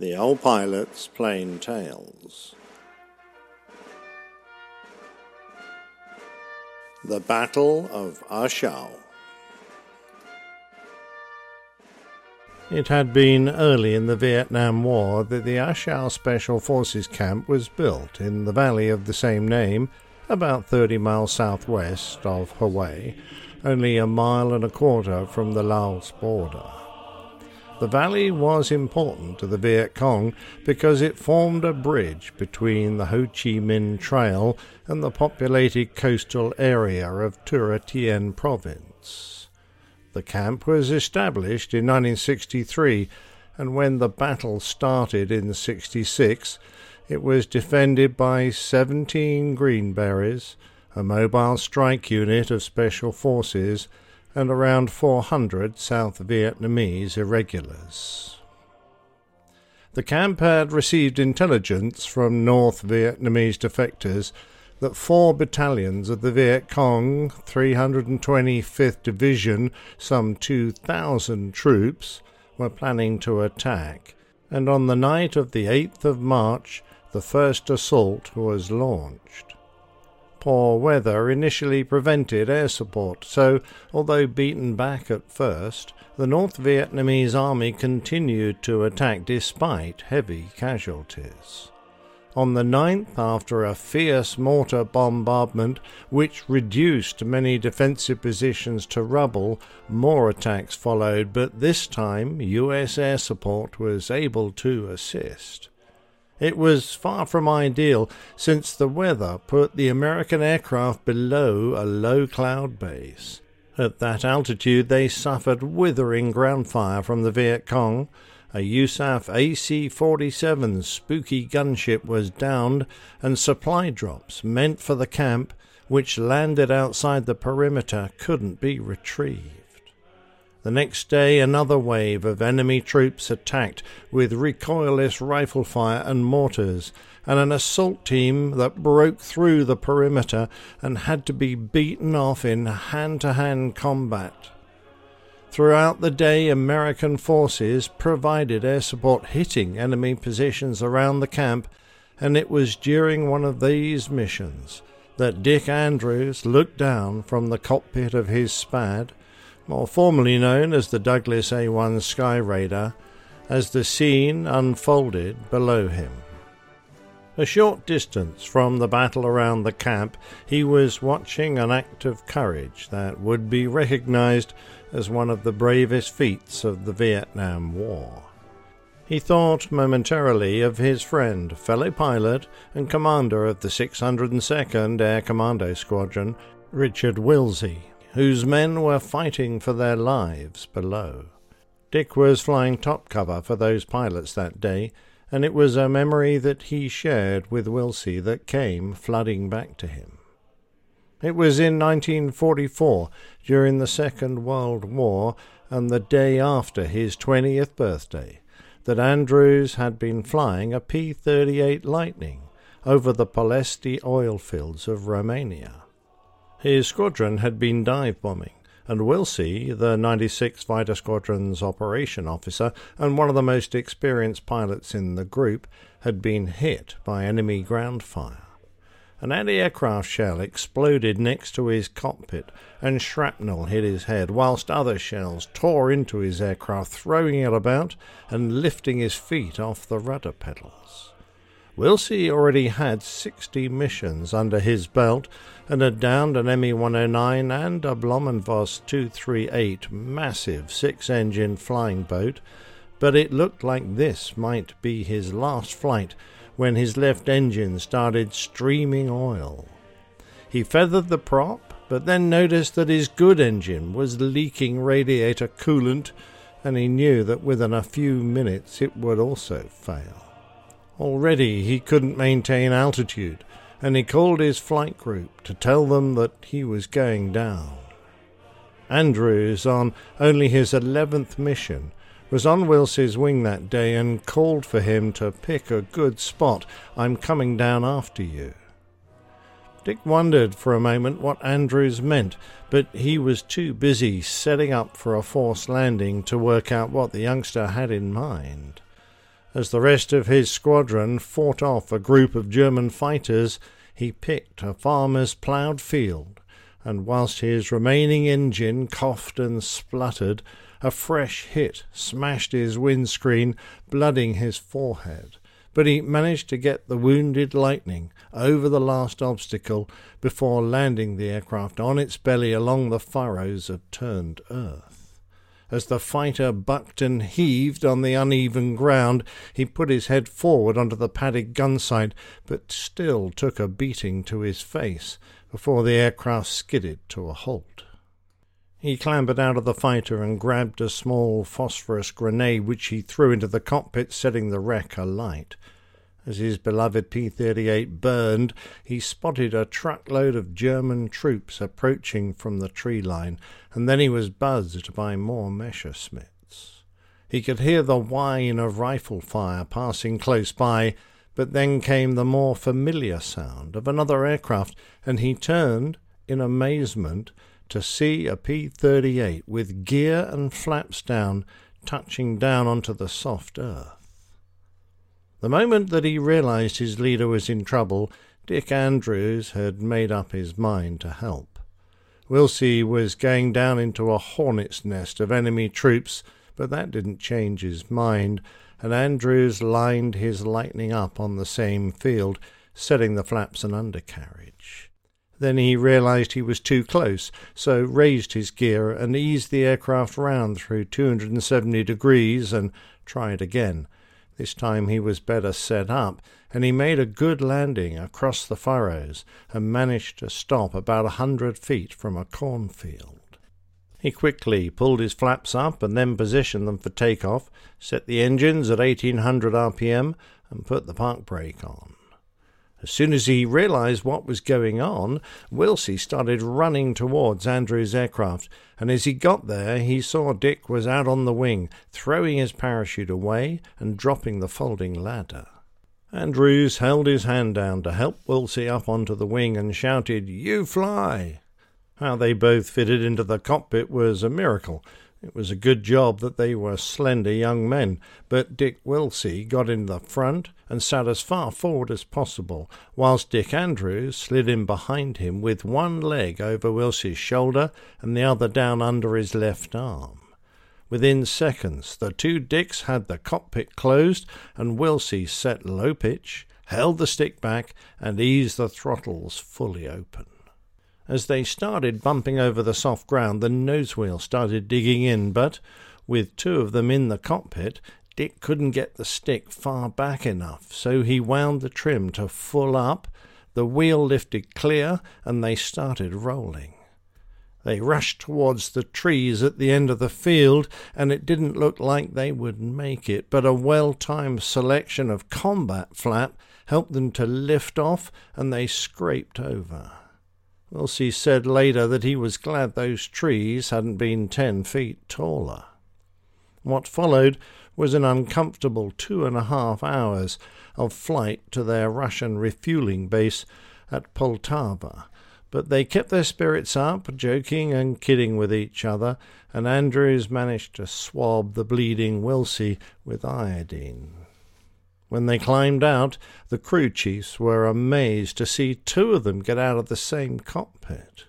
The Old Pilot's Plain Tales. The Battle of A Shau. It had been early in the Vietnam War that the A Shau Special Forces camp was built in the valley of the same name, about 30 miles southwest of Hue, only a mile and a quarter from the Laos border. The valley was important to the Viet Cong because it formed a bridge between the Ho Chi Minh Trail and the populated coastal area of Thua Thien province. The camp was established in 1963, and when the battle started in 66, it was defended by 17 Green Greenberries, a mobile strike unit of special forces, and around 400 South Vietnamese irregulars. The camp had received intelligence from North Vietnamese defectors that four battalions of the Viet Cong 325th Division, some 2,000 troops, were planning to attack, and on the night of the 8th of March the first assault was launched. Poor weather initially prevented air support, so, although beaten back at first, the North Vietnamese army continued to attack despite heavy casualties. On the 9th, after a fierce mortar bombardment which reduced many defensive positions to rubble, more attacks followed, but this time US air support was able to assist. It was far from ideal, since the weather put the American aircraft below a low cloud base. At that altitude, they suffered withering ground fire from the Viet Cong. A USAF AC 47 spooky gunship was downed, and supply drops meant for the camp, which landed outside the perimeter, couldn't be retrieved. The next day, another wave of enemy troops attacked with recoilless rifle fire and mortars, and an assault team that broke through the perimeter and had to be beaten off in hand to hand combat. Throughout the day, American forces provided air support hitting enemy positions around the camp, and it was during one of these missions that Dick Andrews looked down from the cockpit of his Spad more formally known as the Douglas A1 Skyraider, as the scene unfolded below him. A short distance from the battle around the camp, he was watching an act of courage that would be recognized as one of the bravest feats of the Vietnam War. He thought momentarily of his friend, fellow pilot, and commander of the 602nd Air Commando Squadron, Richard Willsie, whose men were fighting for their lives below. Dick was flying top cover for those pilots that day, and it was a memory that he shared with Willsie that came flooding back to him. It was in 1944, during the Second World War, and the day after his 20th birthday, that Andrews had been flying a P 38 Lightning over the Ploesti oil fields of Romania. His squadron had been dive bombing, and Willsie, the 96th Fighter Squadron's operation officer and one of the most experienced pilots in the group, had been hit by enemy ground fire. An anti aircraft shell exploded next to his cockpit, and shrapnel hit his head, whilst other shells tore into his aircraft, throwing it about and lifting his feet off the rudder pedals. Willsie already had 60 missions under his belt and had downed an Me 109 and a Blohm und Voss 238 massive six engine flying boat, but it looked like this might be his last flight when his left engine started streaming oil. He feathered the prop, but then noticed that his good engine was leaking radiator coolant, and he knew that within a few minutes it would also fail. Already he couldn't maintain altitude, and he called his flight group to tell them that he was going down. Andrews, on only his eleventh mission, was on Willsie's wing that day and called for him to pick a good spot. I'm coming down after you. Dick wondered for a moment what Andrews meant, but he was too busy setting up for a forced landing to work out what the youngster had in mind. As the rest of his squadron fought off a group of German fighters, he picked a farmer's ploughed field, and whilst his remaining engine coughed and spluttered, a fresh hit smashed his windscreen, blooding his forehead. But he managed to get the wounded Lightning over the last obstacle before landing the aircraft on its belly along the furrows of turned earth. As the fighter bucked and heaved on the uneven ground, he put his head forward onto the padded gun sight, but still took a beating to his face before the aircraft skidded to a halt. He clambered out of the fighter and grabbed a small phosphorus grenade which he threw into the cockpit, setting the wreck alight. As his beloved P 38 burned, he spotted a truckload of German troops approaching from the tree line, and then he was buzzed by more Messerschmitts. He could hear the whine of rifle fire passing close by, but then came the more familiar sound of another aircraft, and he turned in amazement to see a P 38 with gear and flaps down touching down onto the soft earth. The moment that he realized his leader was in trouble, Dick Andrews had made up his mind to help. Willsie was going down into a hornet's nest of enemy troops, but that didn't change his mind, and Andrews lined his lightning up on the same field, setting the flaps an undercarriage. Then he realized he was too close, so raised his gear and eased the aircraft round through 270 degrees and tried again. This time he was better set up, and he made a good landing across the furrows and managed to stop about a hundred feet from a cornfield. He quickly pulled his flaps up and then positioned them for takeoff, set the engines at 1800 RPM, and put the park brake on. As soon as he realized what was going on, Willsie started running towards Andrew's aircraft, and as he got there, he saw Dick was out on the wing, throwing his parachute away and dropping the folding ladder. Andrews held his hand down to help Willsie up onto the wing and shouted, You fly! How they both fitted into the cockpit was a miracle, it was a good job that they were slender young men, but Dick Willsie got in the front and sat as far forward as possible, whilst Dick Andrews slid in behind him with one leg over Willsie's shoulder and the other down under his left arm. Within seconds, the two Dicks had the cockpit closed, and Willsie set low pitch, held the stick back, and eased the throttles fully open. As they started bumping over the soft ground, the nose wheel started digging in, but with two of them in the cockpit, Dick couldn't get the stick far back enough, so he wound the trim to full up, the wheel lifted clear, and they started rolling. They rushed towards the trees at the end of the field, and it didn't look like they would make it, but a well timed selection of combat flap helped them to lift off, and they scraped over. Willsie said later that he was glad those trees hadn't been ten feet taller. What followed was an uncomfortable two and a half hours of flight to their Russian refueling base at Poltava, but they kept their spirits up, joking and kidding with each other, and Andrews managed to swab the bleeding Willsie with iodine. When they climbed out, the crew chiefs were amazed to see two of them get out of the same cockpit.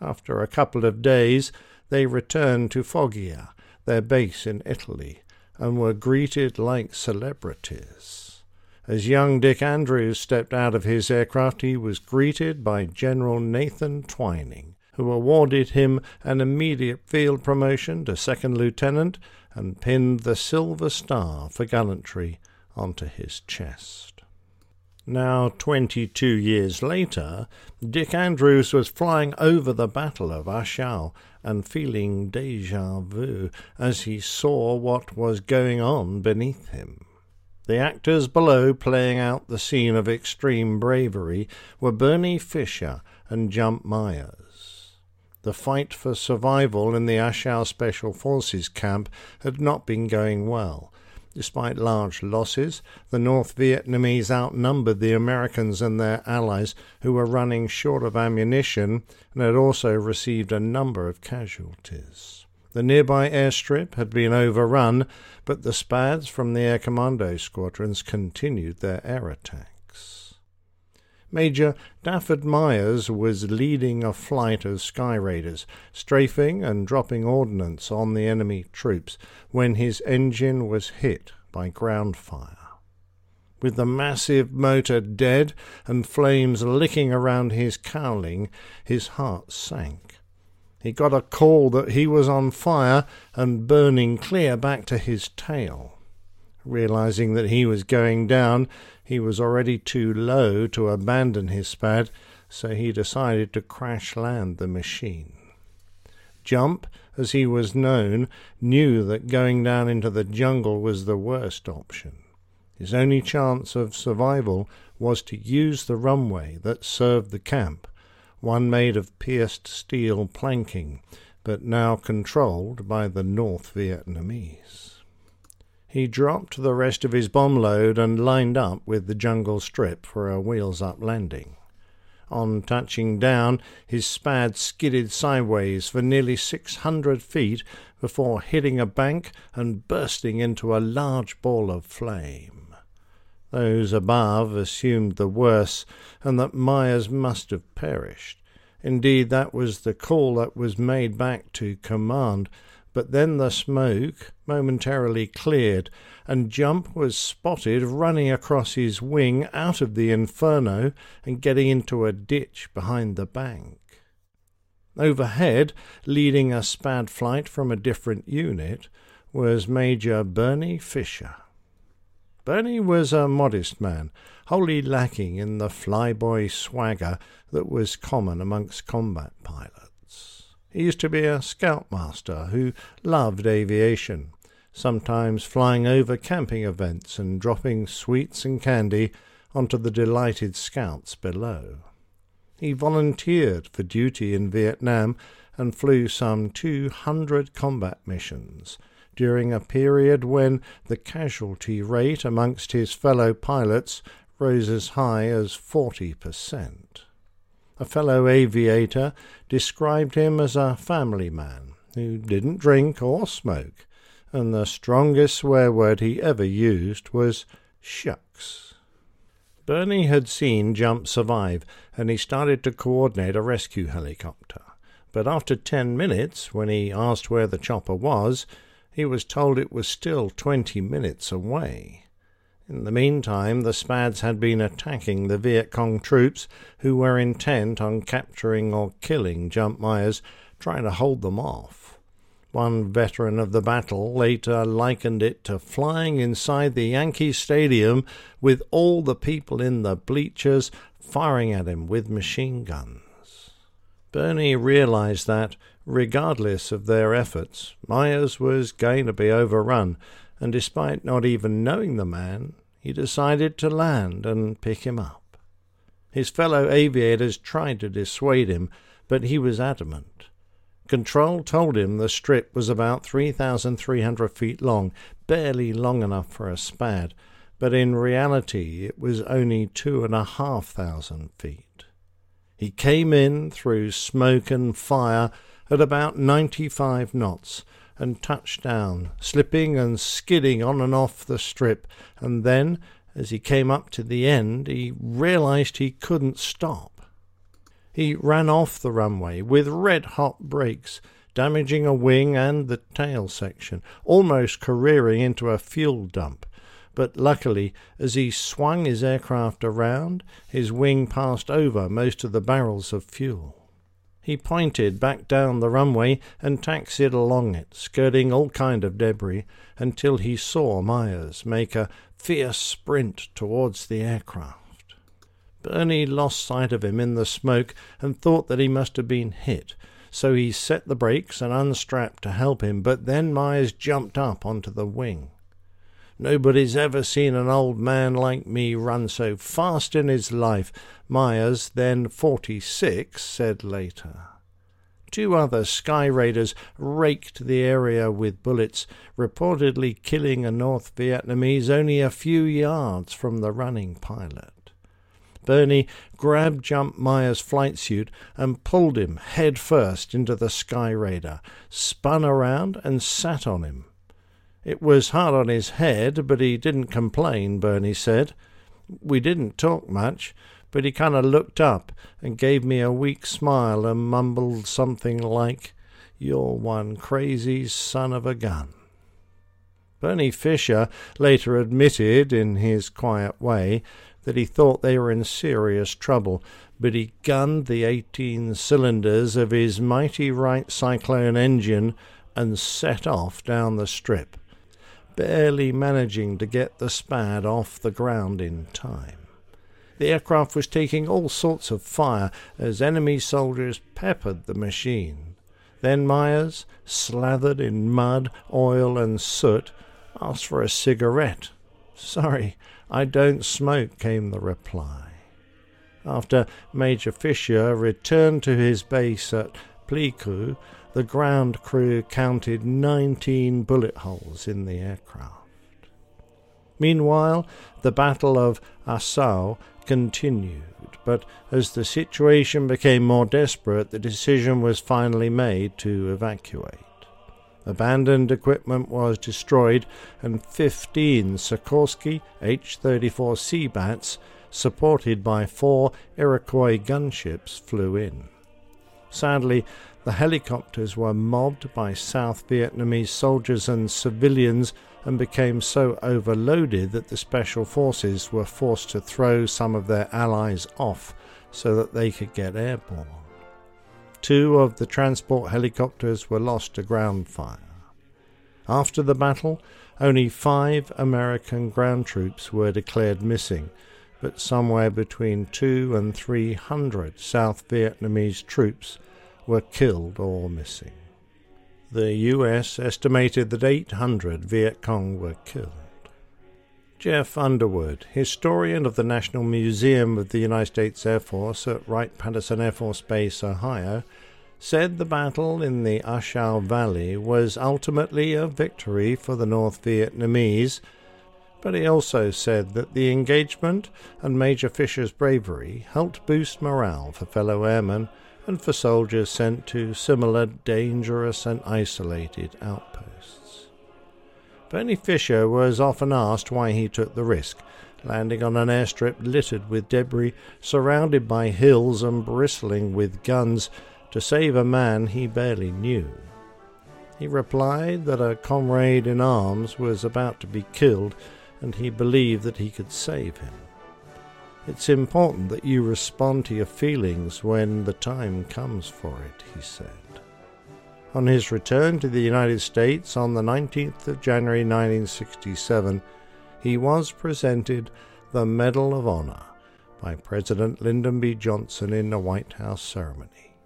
After a couple of days, they returned to Foggia, their base in Italy, and were greeted like celebrities. As young Dick Andrews stepped out of his aircraft, he was greeted by General Nathan Twining, who awarded him an immediate field promotion to second lieutenant and pinned the Silver Star for gallantry onto his chest. Now, 22 years later, Dick Andrews was flying over the Battle of A Shau and feeling deja vu as he saw what was going on beneath him. The actors below playing out the scene of extreme bravery were Bernie Fisher and Jump Myers. The fight for survival in the A Shau Special Forces camp had not been going well, Despite large losses, the North Vietnamese outnumbered the Americans and their allies, who were running short of ammunition and had also received a number of casualties. The nearby airstrip had been overrun, but the SPADs from the Air Commando squadrons continued their air attacks. Major Dafford Myers was leading a flight of Sky Raiders, strafing and dropping ordnance on the enemy troops when his engine was hit by ground fire. With the massive motor dead and flames licking around his cowling, his heart sank. He got a call that he was on fire and burning clear back to his tail. Realizing that he was going down, he was already too low to abandon his spad, so he decided to crash land the machine. Jump, as he was known, knew that going down into the jungle was the worst option. His only chance of survival was to use the runway that served the camp one made of pierced steel planking, but now controlled by the North Vietnamese. He dropped the rest of his bomb load and lined up with the jungle strip for a wheels up landing. On touching down, his spad skidded sideways for nearly six hundred feet before hitting a bank and bursting into a large ball of flame. Those above assumed the worse, and that Myers must have perished. Indeed, that was the call that was made back to command. But then the smoke momentarily cleared, and Jump was spotted running across his wing out of the inferno and getting into a ditch behind the bank. Overhead, leading a SPAD flight from a different unit, was Major Bernie Fisher. Bernie was a modest man, wholly lacking in the flyboy swagger that was common amongst combat pilots. He used to be a scoutmaster who loved aviation, sometimes flying over camping events and dropping sweets and candy onto the delighted scouts below. He volunteered for duty in Vietnam and flew some 200 combat missions during a period when the casualty rate amongst his fellow pilots rose as high as 40%. A fellow aviator described him as a family man who didn't drink or smoke, and the strongest swear word he ever used was shucks. Bernie had seen Jump survive, and he started to coordinate a rescue helicopter. But after ten minutes, when he asked where the chopper was, he was told it was still twenty minutes away. In the meantime, the Spads had been attacking the Viet Cong troops, who were intent on capturing or killing Jump Myers, trying to hold them off. One veteran of the battle later likened it to flying inside the Yankee Stadium with all the people in the bleachers firing at him with machine guns. Bernie realized that, Regardless of their efforts, Myers was going to be overrun, and despite not even knowing the man, he decided to land and pick him up. His fellow aviators tried to dissuade him, but he was adamant. Control told him the strip was about 3,300 feet long, barely long enough for a spad, but in reality it was only two and a half thousand feet. He came in through smoke and fire at about 95 knots and touched down, slipping and skidding on and off the strip, and then, as he came up to the end, he realized he couldn't stop. He ran off the runway with red hot brakes, damaging a wing and the tail section, almost careering into a fuel dump. But luckily, as he swung his aircraft around, his wing passed over most of the barrels of fuel. He pointed back down the runway and taxied along it, skirting all kind of debris, until he saw Myers make a fierce sprint towards the aircraft. Bernie lost sight of him in the smoke and thought that he must have been hit, so he set the brakes and unstrapped to help him, but then Myers jumped up onto the wing. Nobody's ever seen an old man like me run so fast in his life, Myers, then forty six, said later. Two other Sky Raiders raked the area with bullets, reportedly killing a North Vietnamese only a few yards from the running pilot. Bernie grabbed Jump Myers' flight suit and pulled him head first into the Sky Raider, spun around and sat on him. It was hard on his head, but he didn't complain, Bernie said. We didn't talk much, but he kind of looked up and gave me a weak smile and mumbled something like, You're one crazy son of a gun. Bernie Fisher later admitted, in his quiet way, that he thought they were in serious trouble, but he gunned the eighteen cylinders of his mighty Wright Cyclone engine and set off down the strip, barely managing to get the Spad off the ground in time. The aircraft was taking all sorts of fire as enemy soldiers peppered the machine. Then Myers, slathered in mud, oil, and soot, asked for a cigarette. Sorry, I don't smoke, came the reply. After Major Fisher returned to his base at Pleiku, the ground crew counted 19 bullet holes in the aircraft. Meanwhile, the Battle of A Shau continued, but as the situation became more desperate, the decision was finally made to evacuate. Abandoned equipment was destroyed, and 15 Sikorsky H 34 Seabats, supported by four Iroquois gunships, flew in. Sadly, the helicopters were mobbed by South Vietnamese soldiers and civilians and became so overloaded that the special forces were forced to throw some of their allies off so that they could get airborne. Two of the transport helicopters were lost to ground fire. After the battle, only five American ground troops were declared missing, but somewhere between two and three hundred South Vietnamese troops were killed or missing. The US estimated that 800 Viet Cong were killed. Jeff Underwood, historian of the National Museum of the United States Air Force at Wright Patterson Air Force Base, Ohio, said the battle in the ah A Shau Valley was ultimately a victory for the North Vietnamese, but he also said that the engagement and Major Fisher's bravery helped boost morale for fellow airmen and for soldiers sent to similar dangerous and isolated outposts. Bernie Fisher was often asked why he took the risk, landing on an airstrip littered with debris, surrounded by hills and bristling with guns, to save a man he barely knew. He replied that a comrade in arms was about to be killed, and he believed that he could save him. It's important that you respond to your feelings when the time comes for it, he said. On his return to the United States on the 19th of January 1967, he was presented the Medal of Honor by President Lyndon B. Johnson in a White House ceremony.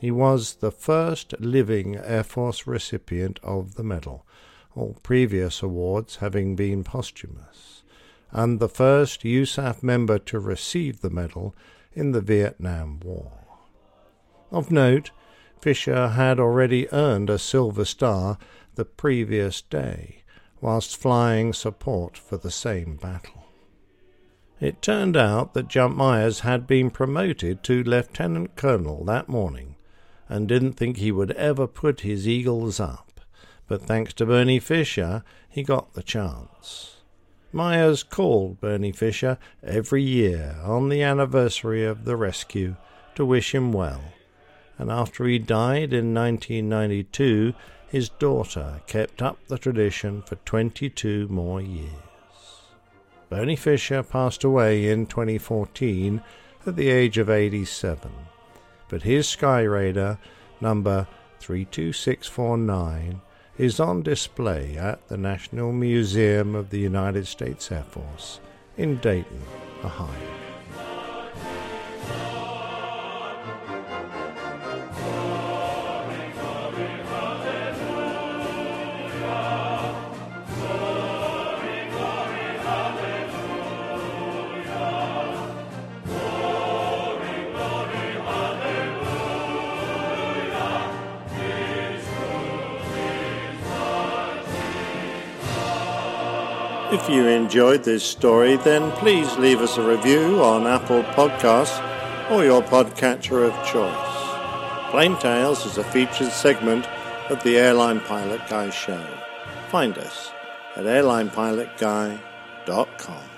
He was the first living Air Force recipient of the medal, all previous awards having been posthumous, and the first USAF member to receive the medal in the Vietnam War. Of note, Fisher had already earned a Silver Star the previous day, whilst flying support for the same battle. It turned out that Jump Myers had been promoted to lieutenant colonel that morning, and didn't think he would ever put his eagles up, but thanks to Bernie Fisher, he got the chance. Myers called Bernie Fisher every year on the anniversary of the rescue to wish him well and after he died in 1992, his daughter kept up the tradition for 22 more years. Bernie Fisher passed away in 2014 at the age of 87, but his Sky Raider, number 32649, is on display at the National Museum of the United States Air Force in Dayton, Ohio. If you enjoyed this story, then please leave us a review on Apple Podcasts or your podcatcher of choice. Plain Tales is a featured segment of the Airline Pilot Guy show. Find us at airlinepilotguy.com.